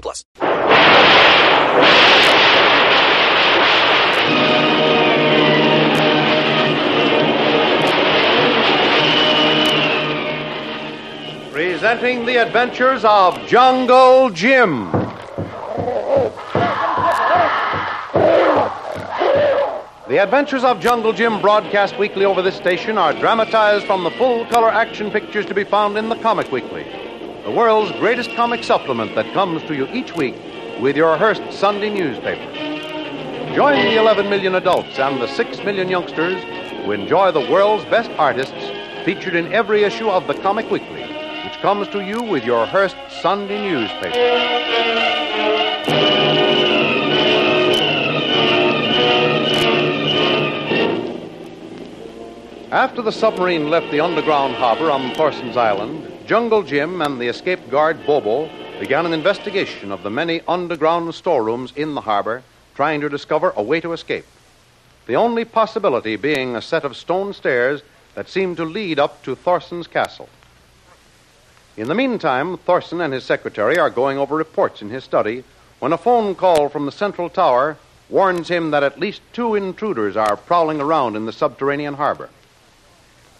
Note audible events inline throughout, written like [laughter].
plus. Presenting the adventures of Jungle Jim. The Adventures of Jungle Jim broadcast weekly over this station are dramatized from the full color action pictures to be found in the Comic Weekly, the world's greatest comic supplement that comes to you each week with your Hearst Sunday newspaper. Join the 11 million adults and the 6 million youngsters who enjoy the world's best artists featured in every issue of the Comic Weekly, which comes to you with your Hearst Sunday newspaper. After the submarine left the underground harbor on Thorson's Island, Jungle Jim and the escaped guard Bobo began an investigation of the many underground storerooms in the harbor, trying to discover a way to escape. The only possibility being a set of stone stairs that seemed to lead up to Thorson's castle. In the meantime, Thorson and his secretary are going over reports in his study when a phone call from the central tower warns him that at least two intruders are prowling around in the subterranean harbor.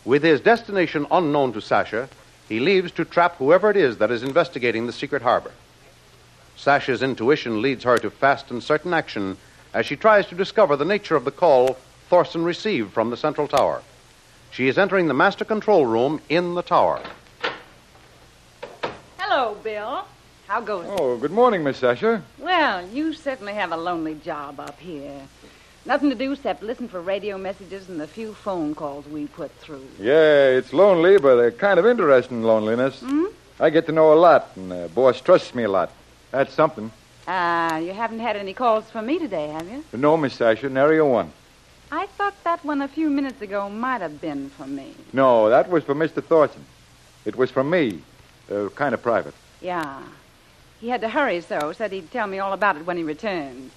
With his destination unknown to Sasha, he leaves to trap whoever it is that is investigating the secret harbor. Sasha's intuition leads her to fast and certain action as she tries to discover the nature of the call Thorson received from the central tower. She is entering the master control room in the tower. Hello, Bill. How goes it? Oh, good morning, Miss Sasha. Well, you certainly have a lonely job up here. Nothing to do except listen for radio messages and the few phone calls we put through. Yeah, it's lonely, but a kind of interesting loneliness. Hmm? I get to know a lot, and the boss trusts me a lot. That's something. Uh, you haven't had any calls from me today, have you? No, Miss Sasha, nary a one. I thought that one a few minutes ago might have been for me. No, that was for Mr. Thorson. It was for me. Uh, kind of private. Yeah. He had to hurry, so said he'd tell me all about it when he returned.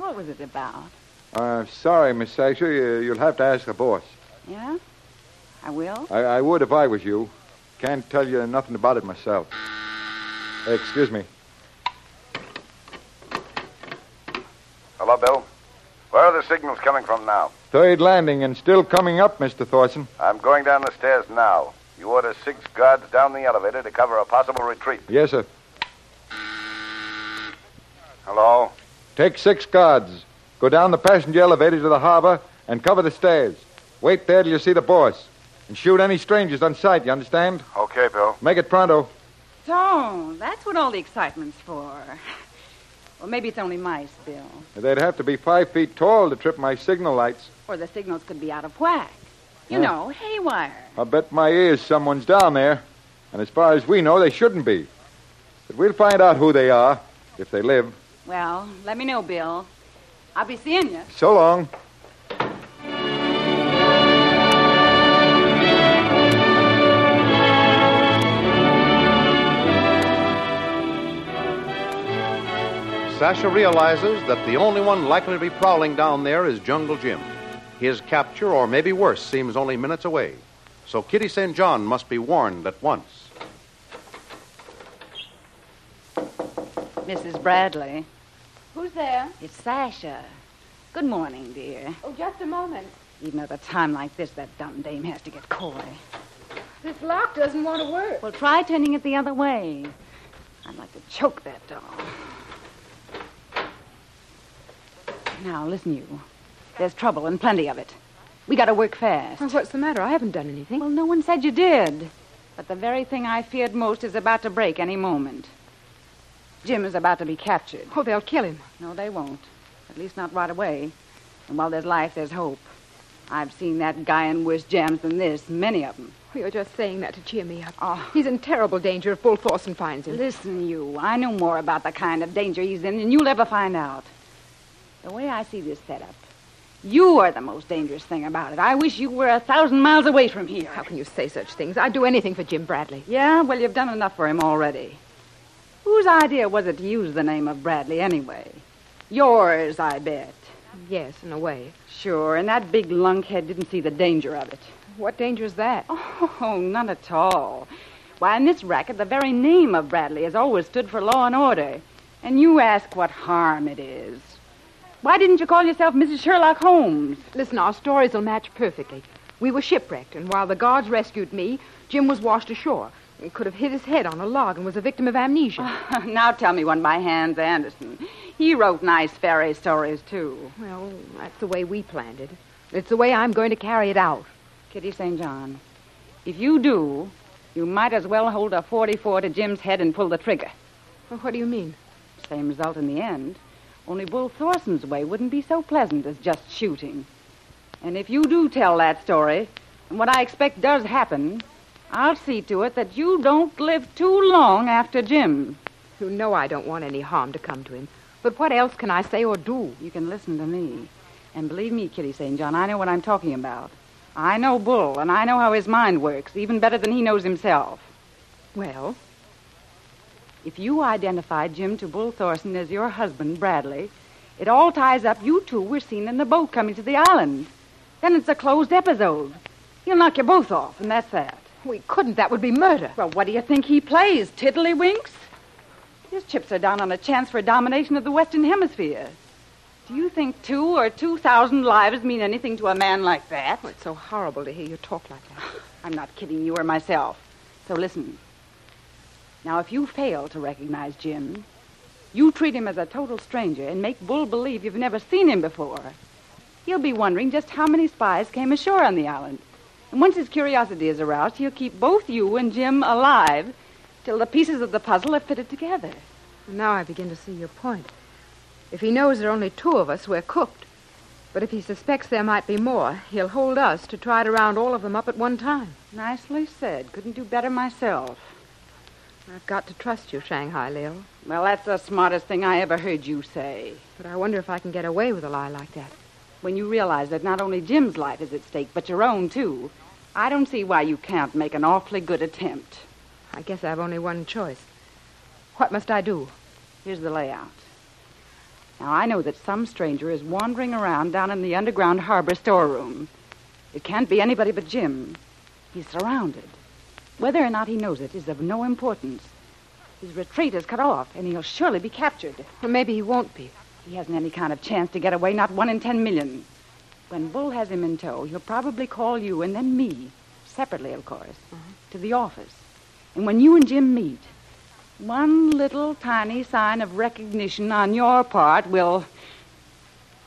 What was it about? I'm uh, sorry, Miss Sasha. You, you'll have to ask the boss. Yeah? I will. I, I would if I was you. Can't tell you nothing about it myself. Excuse me. Hello, Bill. Where are the signals coming from now? Third landing and still coming up, Mr. Thorson. I'm going down the stairs now. You order six guards down the elevator to cover a possible retreat. Yes, sir. Hello? Take six guards. Go down the passenger elevator to the harbor and cover the stairs. Wait there till you see the boss. And shoot any strangers on sight, you understand? Okay, Bill. Make it pronto. So, that's what all the excitement's for. Well, maybe it's only mice, Bill. They'd have to be five feet tall to trip my signal lights. Or the signals could be out of whack. You Yeah. know, haywire. I'll bet my ears someone's down there. And as far as we know, they shouldn't be. But we'll find out who they are, if they live. Well, let me know, Bill. I'll be seeing you. So long. Sasha realizes that the only one likely to be prowling down there is Jungle Jim. His capture, or maybe worse, seems only minutes away. So Kitty St. John must be warned at once. Mrs. Bradley. Who's there? It's Sasha. Good morning, dear. Oh, just a moment. Even at a time like this, that dumb dame has to get coy. This lock doesn't want to work. Well, try turning it the other way. I'd like to choke that doll. Now, listen, you. There's trouble and plenty of it. We gotta work fast. Well, what's the matter? I haven't done anything. Well, no one said you did. But the very thing I feared most is about to break any moment. Jim is about to be captured. Oh, they'll kill him. No, they won't. At least not right away. And while there's life, there's hope. I've seen that guy in worse jams than this, many of them. Oh, You're just saying that to cheer me up. Oh. He's in terrible danger if Bull Thorson finds him. Listen, you. I know more about the kind of danger he's in than you'll ever find out. The way I see this setup, you are the most dangerous thing about it. I wish you were a thousand miles away from here. How can you say such things? I'd do anything for Jim Bradley. Yeah, well, you've done enough for him already. Whose idea was it to use the name of Bradley anyway? Yours, I bet. Yes, in a way. Sure, and that big lunkhead didn't see the danger of it. What danger is that? Oh, none at all. Why, in this racket, the very name of Bradley has always stood for law and order. And you ask what harm it is. Why didn't you call yourself Mrs. Sherlock Holmes? Listen, our stories will match perfectly. We were shipwrecked, and while the guards rescued me, Jim was washed ashore. He could have hit his head on a log and was a victim of amnesia. [laughs] now tell me one by Hans Andersen. He wrote nice fairy stories, too. well, that's the way we planned it. It's the way I'm going to carry it out. Kitty St. John, if you do, you might as well hold a 44 to Jim's head and pull the trigger. Well, what do you mean? Same result in the end. Only Bull Thorson's way wouldn't be so pleasant as just shooting. And if you do tell that story, and what I expect does happen, I'll see to it that you don't live too long after Jim. You know I don't want any harm to come to him. But what else can I say or do? You can listen to me. And believe me, Kitty St. John, I know what I'm talking about. I know Bull, and I know how his mind works, even better than he knows himself. Well, If you identify Jim to Bull Thorson as your husband, Bradley, it all ties up you two were seen in the boat coming to the island. Then it's a closed episode. He'll knock you both off, and that's that. We couldn't. That would be murder. Well, what do you think he plays? Tiddlywinks? His chips are down on a chance for a domination of the Western Hemisphere. Do you think two or two thousand lives mean anything to a man like that? Oh, it's so horrible to hear you talk like that. [sighs] I'm not kidding you or myself. So listen. Now, if you fail to recognize Jim, you treat him as a total stranger and make Bull believe you've never seen him before. He'll be wondering just how many spies came ashore on the island. And once his curiosity is aroused, he'll keep both you and Jim alive till the pieces of the puzzle are fitted together. Now I begin to see your point. If he knows there are only two of us, we're cooked. But if he suspects there might be more, he'll hold us to try to round all of them up at one time. Nicely said. Couldn't do better myself. I've got to trust you, Shanghai Lil. Well, that's the smartest thing I ever heard you say. But I wonder if I can get away with a lie like that. When you realize that not only Jim's life is at stake, but your own, too, I don't see why you can't make an awfully good attempt. I guess I've only one choice. What must I do? Here's the layout. Now, I know that some stranger is wandering around down in the underground harbor storeroom. It can't be anybody but Jim. He's surrounded. Whether or not he knows it is of no importance. His retreat is cut off, and he'll surely be captured. Or maybe he won't be. He hasn't any kind of chance to get away, not one in ten million. When Bull has him in tow, he'll probably call you and then me, separately, of course, to the office. And when you and Jim meet, one little tiny sign of recognition on your part will.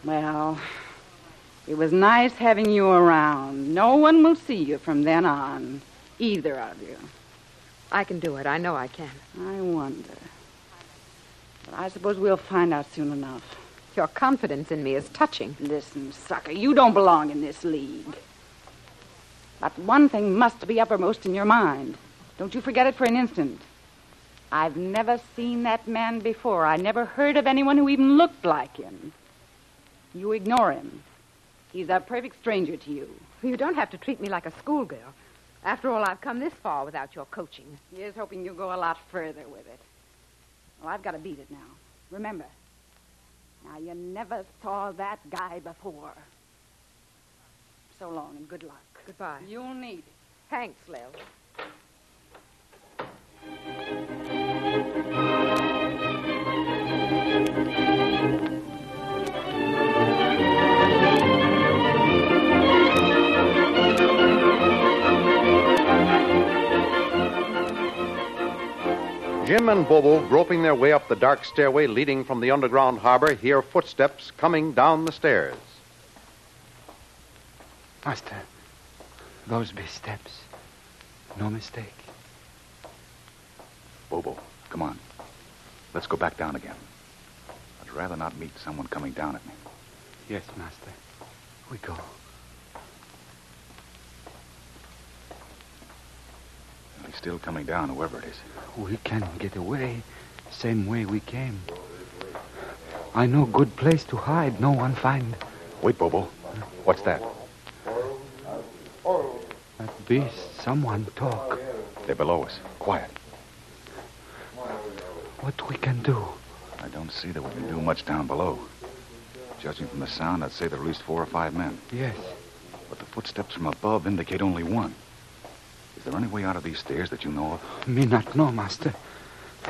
Well, it was nice having you around. No one will see you from then on, either of you. I can do it. I know I can. I wonder. But I suppose we'll find out soon enough. Your confidence in me is touching. Listen, sucker, you don't belong in this league. But one thing must be uppermost in your mind. Don't you forget it for an instant. I've never seen that man before. I never heard of anyone who even looked like him. You ignore him. He's a perfect stranger to you. You don't have to treat me like a schoolgirl. After all, I've come this far without your coaching. Here's hoping you'll go a lot further with it. Well, I've got to beat it now. Remember. Now, you never saw that guy before. So long and good luck. Goodbye. You'll need it. Thanks, Lil. Jim and Bobo, groping their way up the dark stairway leading from the underground harbor, hear footsteps coming down the stairs. Master, those be steps. No mistake. Bobo, come on. Let's go back down again. I'd rather not meet someone coming down at me. Yes, Master. We go. He's still coming down, whoever it is. We can get away same way we came. I know good place to hide. No one find. Wait, Bobo. What's that? That be someone talk. They're below us. Quiet. What we can do? I don't see that we can do much down below. Judging from the sound, I'd say there are at least four or five men. Yes. But the footsteps from above indicate only one. Is there any way out of these stairs that you know of? Me not know, Master.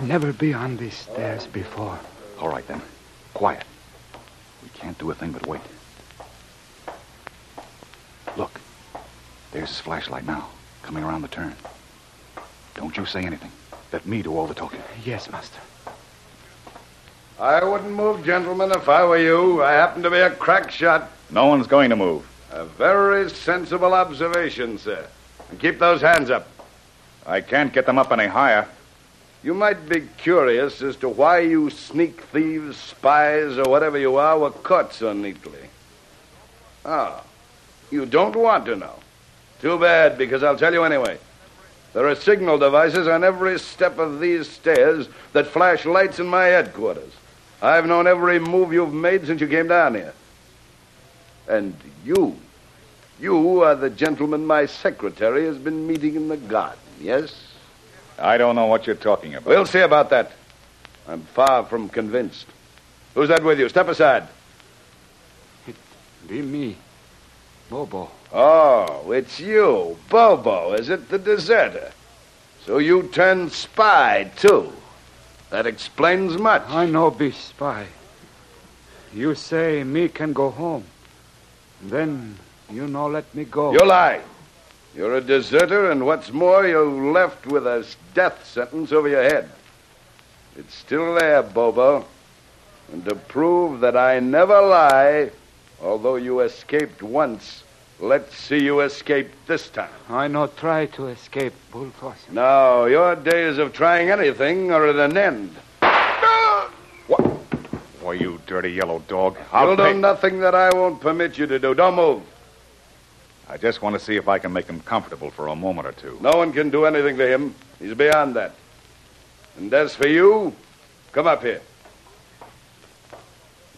Never be on these stairs before. All right, then. Quiet. We can't do a thing but wait. Look. There's his flashlight now, coming around the turn. Don't you say anything. Let me do all the talking. Yes, Master. I wouldn't move, gentlemen, if I were you. I happen to be a crack shot. No one's going to move. A very sensible observation, sir. And keep those hands up. I can't get them up any higher. You might be curious as to why you sneak thieves, spies, or whatever you are were caught so neatly. Ah, you don't want to know. Too bad, because I'll tell you anyway. There are signal devices on every step of these stairs that flash lights in my headquarters. I've known every move you've made since you came down here. And you, you are the gentleman my secretary has been meeting in the garden, yes? I don't know what you're talking about. We'll see about that. I'm far from convinced. Who's that with you? Step aside. It be me, Bobo. Oh, it's you, Bobo, is it? The deserter. So you turned spy, too. That explains much. I know be spy. You say me can go home. Then you no let me go. You lie. You're a deserter, and what's more, you're left with a death sentence over your head. It's still there, Bobo. And to prove that I never lie, although you escaped once, let's see you escape this time. I no try to escape, Bullfoss. No, your days of trying anything are at an end. What? Why, you dirty yellow dog. I'll You'll pay- do nothing that I won't permit you to do. Don't move. I just want to see if I can make him comfortable for a moment or two. No one can do anything to him. He's beyond that. And as for you, come up here.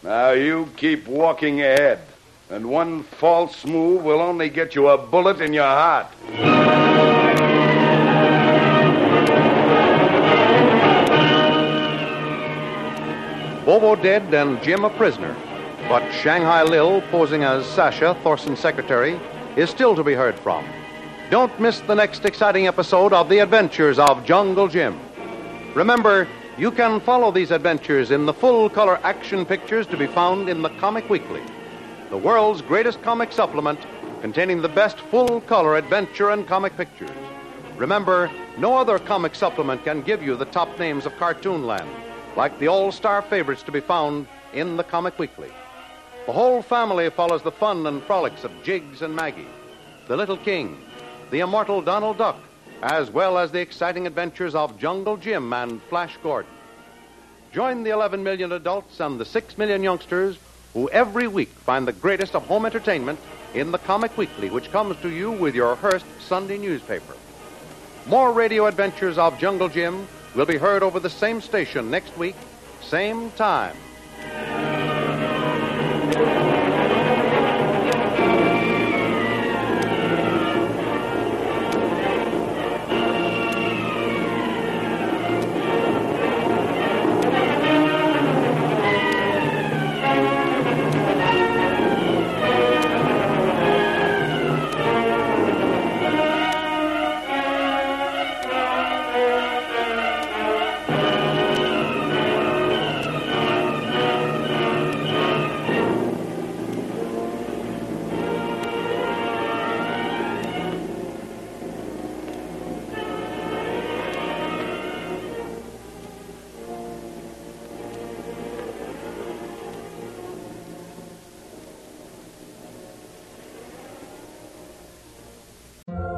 Now you keep walking ahead, and one false move will only get you a bullet in your heart. Bobo dead and Jim a prisoner. But Shanghai Lil, posing as Sasha, Thorson's secretary, is still to be heard from. Don't miss the next exciting episode of The Adventures of Jungle Jim. Remember, you can follow these adventures in the full color action pictures to be found in the Comic Weekly, the world's greatest comic supplement containing the best full color adventure and comic pictures. Remember, no other comic supplement can give you the top names of Cartoonland, like the all star favorites to be found in the Comic Weekly. The whole family follows the fun and frolics of Jiggs and Maggie, the Little King, the immortal Donald Duck, as well as the exciting adventures of Jungle Jim and Flash Gordon. Join the 11 million adults and the 6 million youngsters who every week find the greatest of home entertainment in the Comic Weekly, which comes to you with your Hearst Sunday newspaper. More radio adventures of Jungle Jim will be heard over the same station next week, same time.